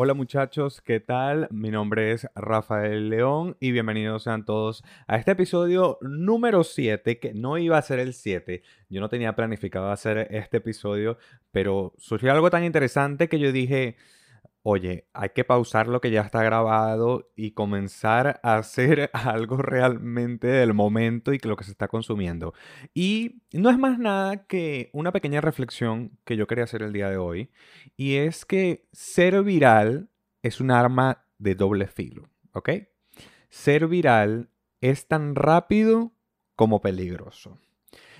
Hola muchachos, ¿qué tal? Mi nombre es Rafael León y bienvenidos sean todos a este episodio número 7, que no iba a ser el 7. Yo no tenía planificado hacer este episodio, pero surgió algo tan interesante que yo dije, oye, hay que pausar lo que ya está grabado y comenzar a hacer algo realmente del momento y lo que se está consumiendo. Y no es más nada que una pequeña reflexión que yo quería hacer el día de hoy, y es que ser viral es un arma de doble filo, ¿ok? Ser viral es tan rápido como peligroso.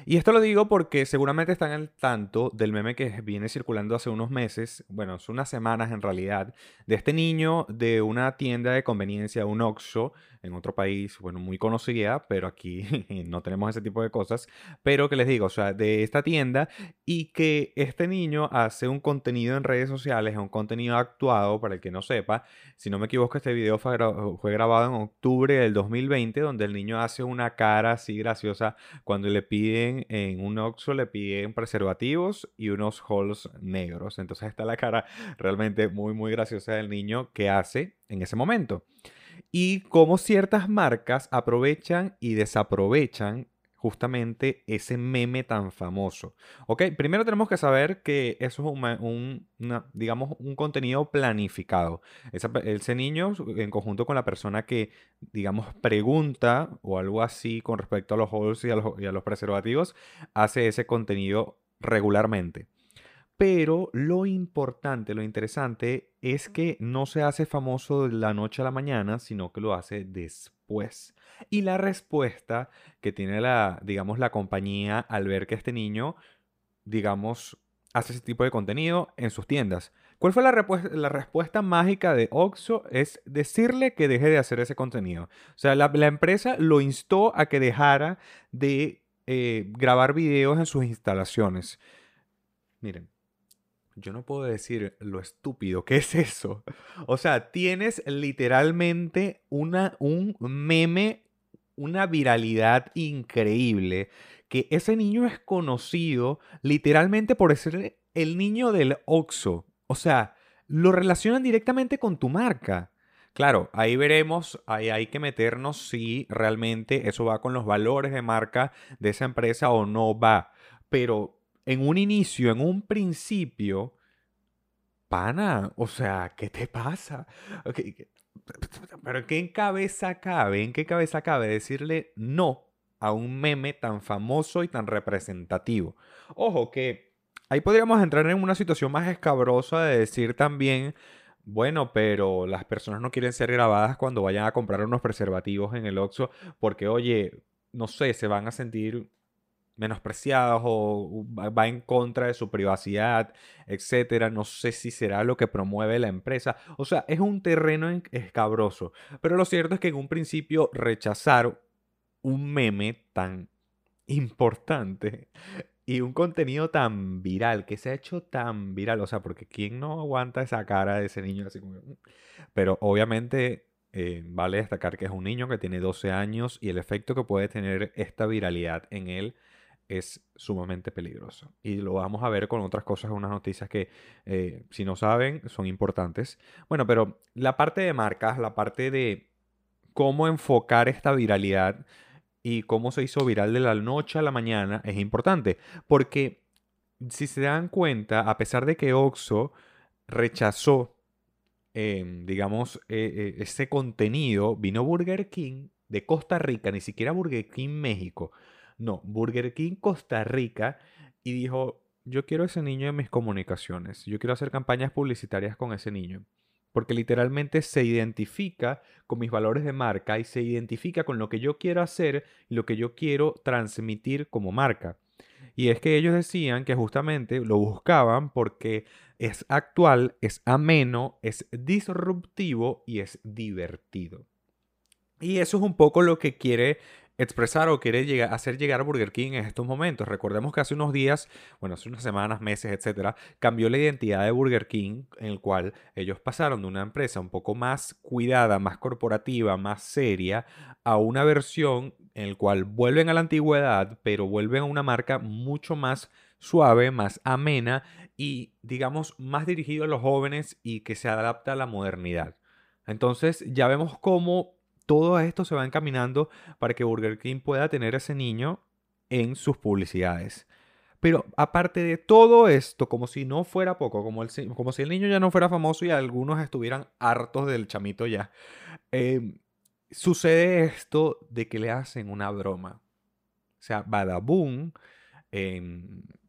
Y esto lo digo porque seguramente están al tanto del meme que viene circulando hace unos meses, bueno, hace unas semanas en realidad, de este niño de una tienda de conveniencia, un Oxxo, en otro país, bueno, muy conocida, pero aquí no tenemos ese tipo de cosas, pero que les digo, o sea, de esta tienda y que este niño hace un contenido en redes sociales, un contenido actuado, para el que no sepa, si no me equivoco, este video fue, fue grabado en octubre del 2020, donde el niño hace una cara así graciosa cuando le piden en un Oxxo, le piden preservativos y unos holes negros. Entonces está la cara realmente muy, muy graciosa del niño que hace en ese momento y cómo ciertas marcas aprovechan y desaprovechan justamente ese meme tan famoso. Ok, primero tenemos que saber que eso es un, digamos, un contenido planificado. ese niño, en conjunto con la persona que, digamos, pregunta o algo así con respecto a los holes y a los preservativos, hace ese contenido regularmente. Pero lo importante, lo interesante es que no se hace famoso de la noche a la mañana, sino que lo hace después. Y la respuesta que tiene la, digamos, la compañía al ver que este niño, digamos, hace ese tipo de contenido en sus tiendas. ¿Cuál fue la, la respuesta mágica de Oxo? Es decirle que deje de hacer ese contenido. O sea, la, empresa lo instó a que dejara de eh, grabar videos en sus instalaciones. Miren, yo no puedo decir lo estúpido que es eso. O sea, tienes literalmente una, un meme, una viralidad increíble, que ese niño es conocido literalmente por ser el niño del Oxo. O sea, lo relacionan directamente con tu marca. Claro, ahí veremos, ahí hay que meternos si realmente eso va con los valores de marca de esa empresa o no va. Pero en un inicio, en un principio, pana, o sea, ¿qué te pasa? Pero ¿qué en cabeza cabe? ¿En qué cabeza cabe decirle no a un meme tan famoso y tan representativo? Ojo, que ahí podríamos entrar en una situación más escabrosa de decir también, bueno, pero las personas no quieren ser grabadas cuando vayan a comprar unos preservativos en el Oxxo porque, oye, no sé, se van a sentir menospreciados o va en contra de su privacidad, etcétera. No sé si será lo que promueve la empresa. O sea, es un terreno escabroso. Pero lo cierto es que en un principio rechazar un meme tan importante y un contenido tan viral, que se ha hecho tan viral, o sea, porque ¿quién no aguanta esa cara de ese niño así como... Mm? Pero obviamente eh, vale destacar que es un niño que tiene 12 años y el efecto que puede tener esta viralidad en él es sumamente peligroso. Y lo vamos a ver con otras cosas, unas noticias que, eh, si no saben, son importantes. Bueno, pero la parte de marcas, la parte de cómo enfocar esta viralidad y cómo se hizo viral de la noche a la mañana es importante. Porque si se dan cuenta, a pesar de que Oxo rechazó, em, digamos, e, e, ese contenido, vino Burger King de Costa Rica, ni siquiera Burger King México no, Burger King Costa Rica y dijo, yo quiero ese niño en mis comunicaciones, yo quiero hacer campañas publicitarias con ese niño. Porque literalmente se identifica con mis valores de marca y se identifica con lo que yo quiero hacer y lo que yo quiero transmitir como marca. Y es que ellos decían que justamente lo buscaban porque es actual, es ameno, es disruptivo y es divertido. Y eso es un poco lo que quiere expresar o quiere llegar, hacer llegar a Burger King en estos momentos. Recordemos que hace unos días, bueno, hace unas semanas, meses, etcétera, cambió la identidad de Burger King, en el cual ellos pasaron de una empresa un poco más cuidada, más corporativa, más seria, a una versión en la cual vuelven a la antigüedad, pero vuelven a una marca mucho más suave, más amena y, digamos, más dirigido a los jóvenes y que se adapta a la modernidad. Entonces, ya vemos cómo todo esto se va encaminando para que Burger King pueda tener ese niño en sus publicidades. Pero aparte de todo esto, como si no fuera poco, como si el niño ya no fuera famoso y algunos estuvieran hartos del chamito ya, em, sucede esto de que le hacen una broma. O sea, Badaboom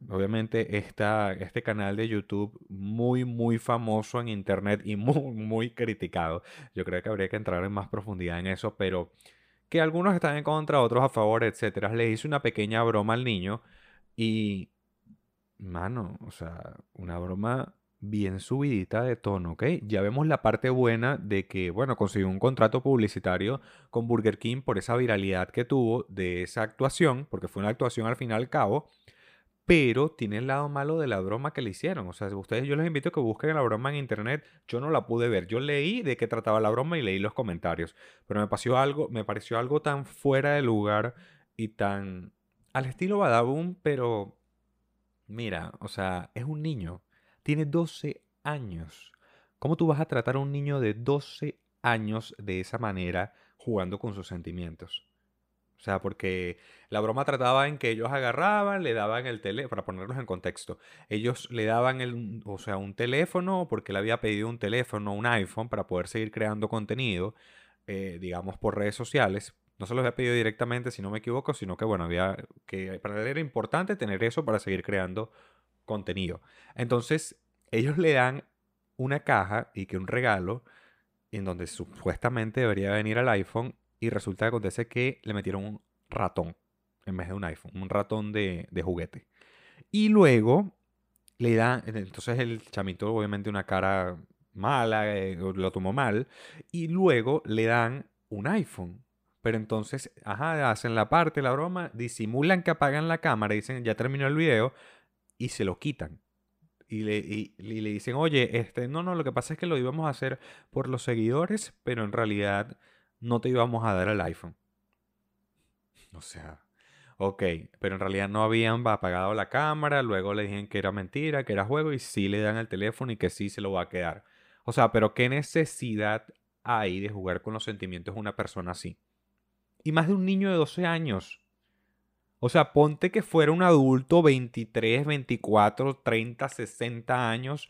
obviamente esta, este canal de YouTube muy, muy famoso en Internet y muy, muy criticado. Yo creo que habría que entrar en más profundidad en eso, pero que algunos están en contra, otros a favor, etcétera. Le hice una pequeña broma al niño y, mano, o sea, una broma bien subidita de tono, ¿ok? Ya vemos la parte buena de que, bueno, consiguió un contrato publicitario con Burger King por esa viralidad que tuvo de esa actuación, porque fue una actuación al fin y al cabo, pero tiene el lado malo de la broma que le hicieron. O sea, ustedes, yo les invito a que busquen la broma en internet. Yo no la pude ver. Yo leí de qué trataba la broma y leí los comentarios, pero me pareció algo, me pareció algo tan fuera de lugar y tan al estilo Badaboom, pero mira, o sea, es un niño tiene 12 años. ¿Cómo tú vas a tratar a un niño de 12 años de esa manera jugando con sus sentimientos? O sea, porque la broma trataba en que ellos agarraban, le daban el teléfono, para ponerlos en contexto, ellos le daban el, o sea, un teléfono, porque él había pedido un teléfono, un iPhone, para poder seguir creando contenido, eh, digamos, por redes sociales. No se los había pedido directamente, si no me equivoco, sino que, bueno, había que para él era importante tener eso para seguir creando contenido. Entonces, ellos le dan una caja y que un regalo en donde supuestamente debería venir al iPhone y resulta que acontece que le metieron un ratón en vez de un iPhone, un ratón de, juguete. Y luego le dan, entonces el chamito obviamente una cara mala, eh, lo tomó mal, y luego le dan un iPhone. Pero entonces, ajá, hacen la parte, la broma, disimulan que apagan la cámara, dicen, ya terminó el video, y se lo quitan. Y le, le, dicen, oye, este, no, no, lo que pasa es que lo íbamos a hacer por los seguidores, pero en realidad no te íbamos a dar el iPhone. O sea, ok, pero en realidad no habían apagado la cámara, luego le dijeron que era mentira, que era juego, y sí le dan el teléfono y que sí se lo va a quedar. O sea, pero ¿qué necesidad hay de jugar con los sentimientos de una persona así? Y más de un niño de 12 años. O sea, ponte que fuera un adulto 23, 24, 30, 60 años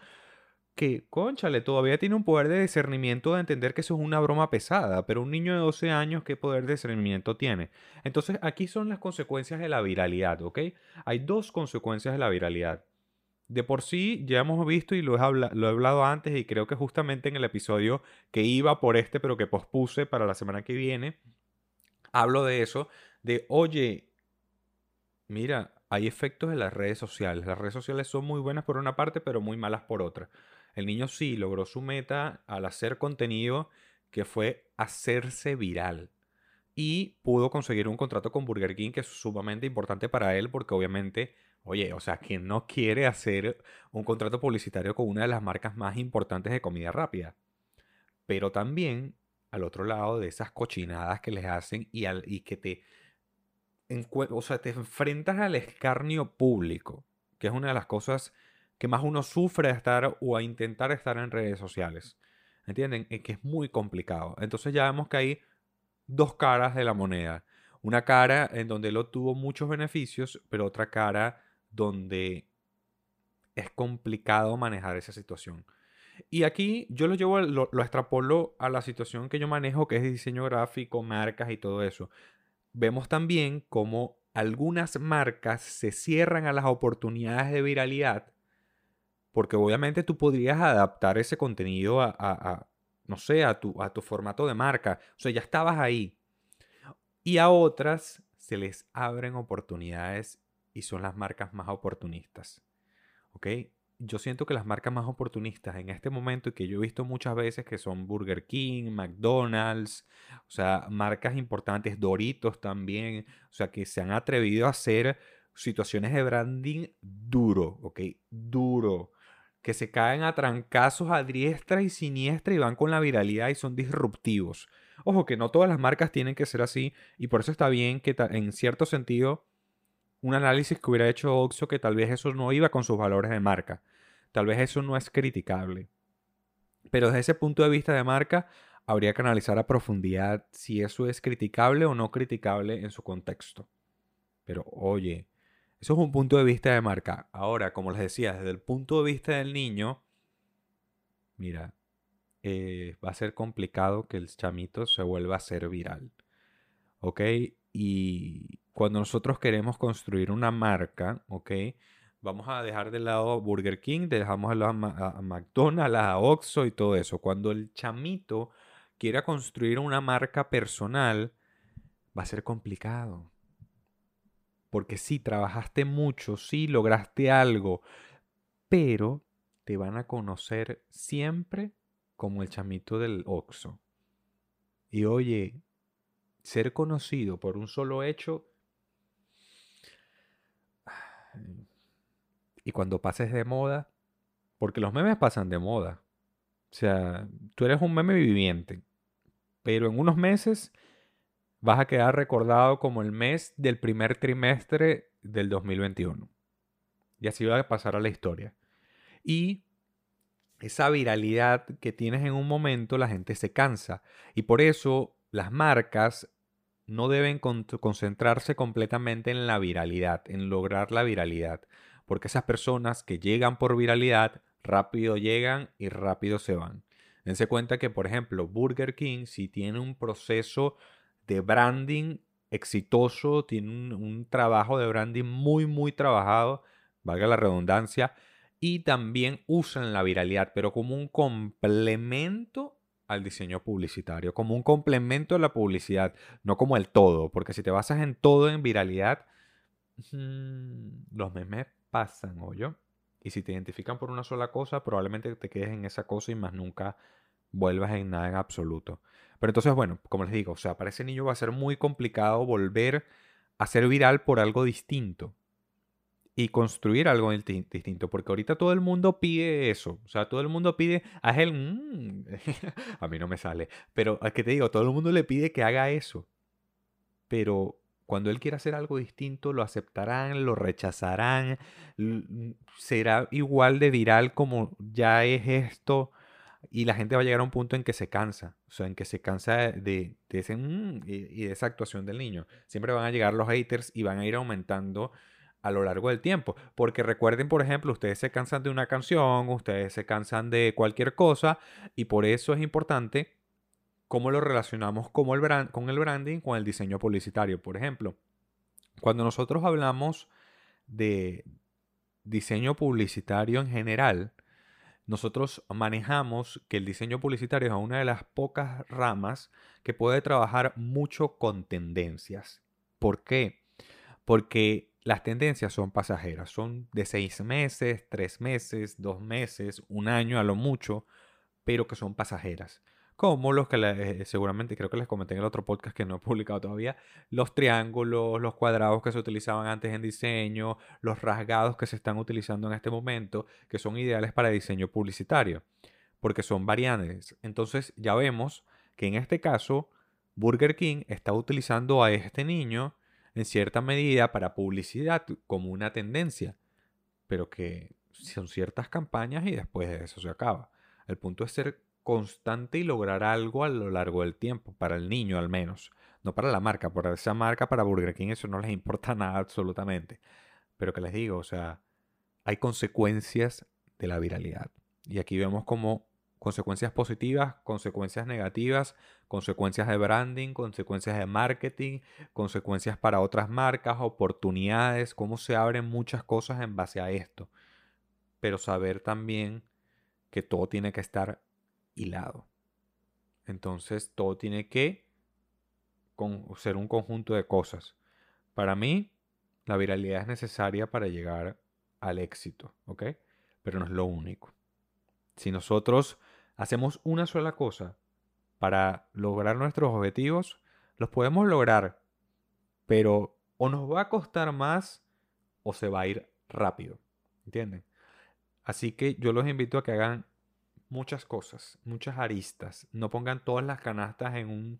que, conchale, todavía tiene un poder de discernimiento de entender que eso es una broma pesada, pero un niño de 12 años, ¿qué poder de discernimiento tiene? Entonces, aquí son las consecuencias de la viralidad, ¿ok? Hay dos consecuencias de la viralidad. De por sí, ya hemos visto y lo he, lo he hablado antes y creo que justamente en el episodio que iba por este, pero que pospuse para la semana que viene, hablo de eso, de, oye, Mira, hay efectos en las redes sociales. Las redes sociales son muy buenas por una parte, pero muy malas por otra. El niño sí logró su meta al hacer contenido que fue hacerse viral. Y pudo conseguir un contrato con Burger King que es sumamente importante para él porque obviamente, oye, o sea, ¿quién no quiere hacer un contrato publicitario con una de las marcas más importantes de comida rápida? Pero también, al otro lado de esas cochinadas que les hacen y, al, y que te o sea, te enfrentas al escarnio público, que es una de las cosas que más uno sufre a estar o a intentar estar en redes sociales. ¿Entienden? Es que es muy complicado. Entonces ya vemos que hay dos caras de la moneda. Una cara en donde él obtuvo muchos beneficios, pero otra cara donde es complicado manejar esa situación. Y aquí yo lo llevo, lo, lo, extrapolo a la situación que yo manejo, que es diseño gráfico, marcas y todo eso vemos también cómo algunas marcas se cierran a las oportunidades de viralidad, porque obviamente tú podrías adaptar ese contenido a, no sé, a tu, a tu formato de marca. O sea, ya estabas ahí. Y a otras se les abren oportunidades y son las marcas más oportunistas. ¿Ok? Yo siento que las marcas más oportunistas en este momento y que yo he visto muchas veces que son Burger King, McDonald's, o sea, marcas importantes, Doritos también, o sea, que se han atrevido a hacer situaciones de branding duro, ¿ok? Duro. Que se caen a trancazos a diestra y siniestra y van con la viralidad y son disruptivos. Ojo, que no todas las marcas tienen que ser así y por eso está bien que en cierto sentido un análisis que hubiera hecho Oxo que tal vez eso no iba con sus valores de marca. Tal vez eso no es criticable. Pero desde ese punto de vista de marca, habría que analizar a profundidad si eso es criticable o no criticable en su contexto. Pero oye, eso es un punto de vista de marca. Ahora, como les decía, desde el punto de vista del niño, mira, eh, va a ser complicado que el chamito se vuelva a ser viral. ¿Ok? Y cuando nosotros queremos construir una marca, ¿ok? Vamos a dejar de lado Burger King, dejamos de lado a, McDonald's, a Oxxo y todo eso. Cuando el chamito quiera construir una marca personal, va a ser complicado. Porque sí, trabajaste mucho, sí, lograste algo, pero te van a conocer siempre como el chamito del Oxxo. Y oye, ser conocido por un solo hecho y cuando pases de moda, porque los memes pasan de moda. O sea, tú eres un meme viviente, pero en unos meses vas a quedar recordado como el mes del primer trimestre del 2021. Y así va a pasar a la historia. Y esa viralidad que tienes en un momento, la gente se cansa. Y por eso las marcas no deben concentrarse completamente en la viralidad, en lograr la viralidad, porque esas personas que llegan por viralidad, rápido llegan y rápido se van. Dense cuenta que, por ejemplo, Burger King, si tiene un proceso de branding exitoso, tiene un, un trabajo de branding muy, muy trabajado, valga la redundancia, y también usan la viralidad, pero como un complemento al diseño publicitario, como un complemento a la publicidad, no como el todo, porque si te basas en todo en viralidad, los memes pasan, yo Y si te identifican por una sola cosa, probablemente te quedes en esa cosa y más nunca vuelvas en nada en absoluto. Pero entonces, bueno, como les digo, o sea, para ese niño va a ser muy complicado volver a ser viral por algo distinto y construir algo distinto, porque ahorita todo el mundo pide eso, o sea, todo el mundo pide, a él, mm, a mí no me sale, pero a que te digo, todo el mundo le pide que haga eso, pero cuando él quiera hacer algo distinto, lo aceptarán, lo rechazarán, será igual de viral como ya es esto, y la gente va a llegar a un punto en que se cansa, o sea, en que se cansa de, ese mm", y de esa actuación del niño. Siempre van a llegar los haters y van a ir aumentando a lo largo del tiempo. Porque recuerden, por ejemplo, ustedes se cansan de una canción, ustedes se cansan de cualquier cosa y por eso es importante cómo lo relacionamos con el, branding, con el diseño publicitario. Por ejemplo, cuando nosotros hablamos de diseño publicitario en general, nosotros manejamos que el diseño publicitario es una de las pocas ramas que puede trabajar mucho con tendencias. ¿Por qué? Porque las tendencias son pasajeras, son de seis meses, tres meses, dos meses, un año a lo mucho, pero que son pasajeras. Como los que eh, seguramente creo que les comenté en el otro podcast que no he publicado todavía, los triángulos, los cuadrados que se utilizaban antes en diseño, los rasgados que se están utilizando en este momento, que son ideales para diseño publicitario, porque son variantes. Entonces ya vemos que en este caso Burger King está utilizando a este niño en cierta medida para publicidad como una tendencia, pero que son ciertas campañas y después de eso se acaba. El punto es ser constante y lograr algo a lo largo del tiempo, para el niño al menos, no para la marca, para esa marca, para Burger King eso no les importa nada absolutamente. Pero que les digo, o sea, hay consecuencias de la viralidad. Y aquí vemos como consecuencias positivas, consecuencias negativas, consecuencias de branding, consecuencias de marketing, consecuencias para otras marcas, oportunidades, cómo se abren muchas cosas en base a esto. Pero saber también que todo tiene que estar hilado. Entonces todo tiene que ser un conjunto de cosas. Para mí, la viralidad es necesaria para llegar al éxito, ¿ok? pero no es lo único. Si nosotros hacemos una sola cosa para lograr nuestros objetivos, los podemos lograr, pero o nos va a costar más o se va a ir rápido. ¿Entienden? Así que yo los invito a que hagan muchas cosas, muchas aristas. No pongan todas las canastas en un...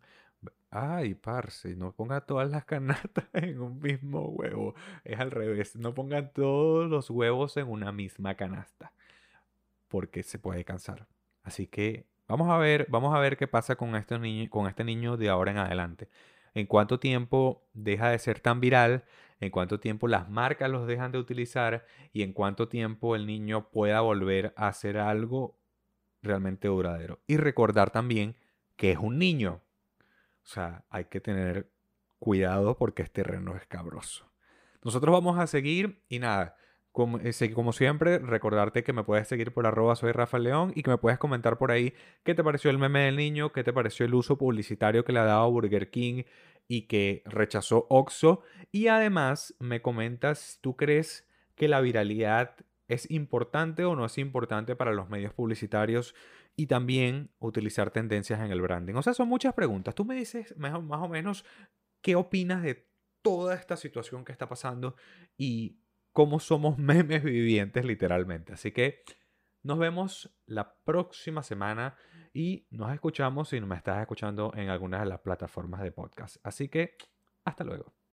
Ay, parce, no pongan todas las canastas en un mismo huevo. Es al revés. No pongan todos los huevos en una misma canasta. Porque se puede cansar. Así que vamos a ver, vamos a ver qué pasa con este niño, con este niño de ahora en adelante. En cuánto tiempo deja de ser tan viral, en cuánto tiempo las marcas los dejan de utilizar y en cuánto tiempo el niño pueda volver a hacer algo realmente duradero. Y recordar también que es un niño. O sea, hay que tener cuidado porque este terreno es cabroso. Nosotros vamos a seguir y nada. Como, eh, como, siempre, recordarte que me puedes seguir por arroba soy Rafa León y que me puedes comentar por ahí qué te pareció el meme del niño, qué te pareció el uso publicitario que le ha dado Burger King y que rechazó Oxo. Y además me comentas, ¿tú crees que la viralidad es importante o no es importante para los medios publicitarios y también utilizar tendencias en el branding? O sea, son muchas preguntas. Tú me dices más o menos qué opinas de toda esta situación que está pasando y cómo somos memes vivientes literalmente. Así que nos vemos la próxima semana y nos escuchamos si me estás escuchando en alguna de las plataformas de podcast. Así que hasta luego.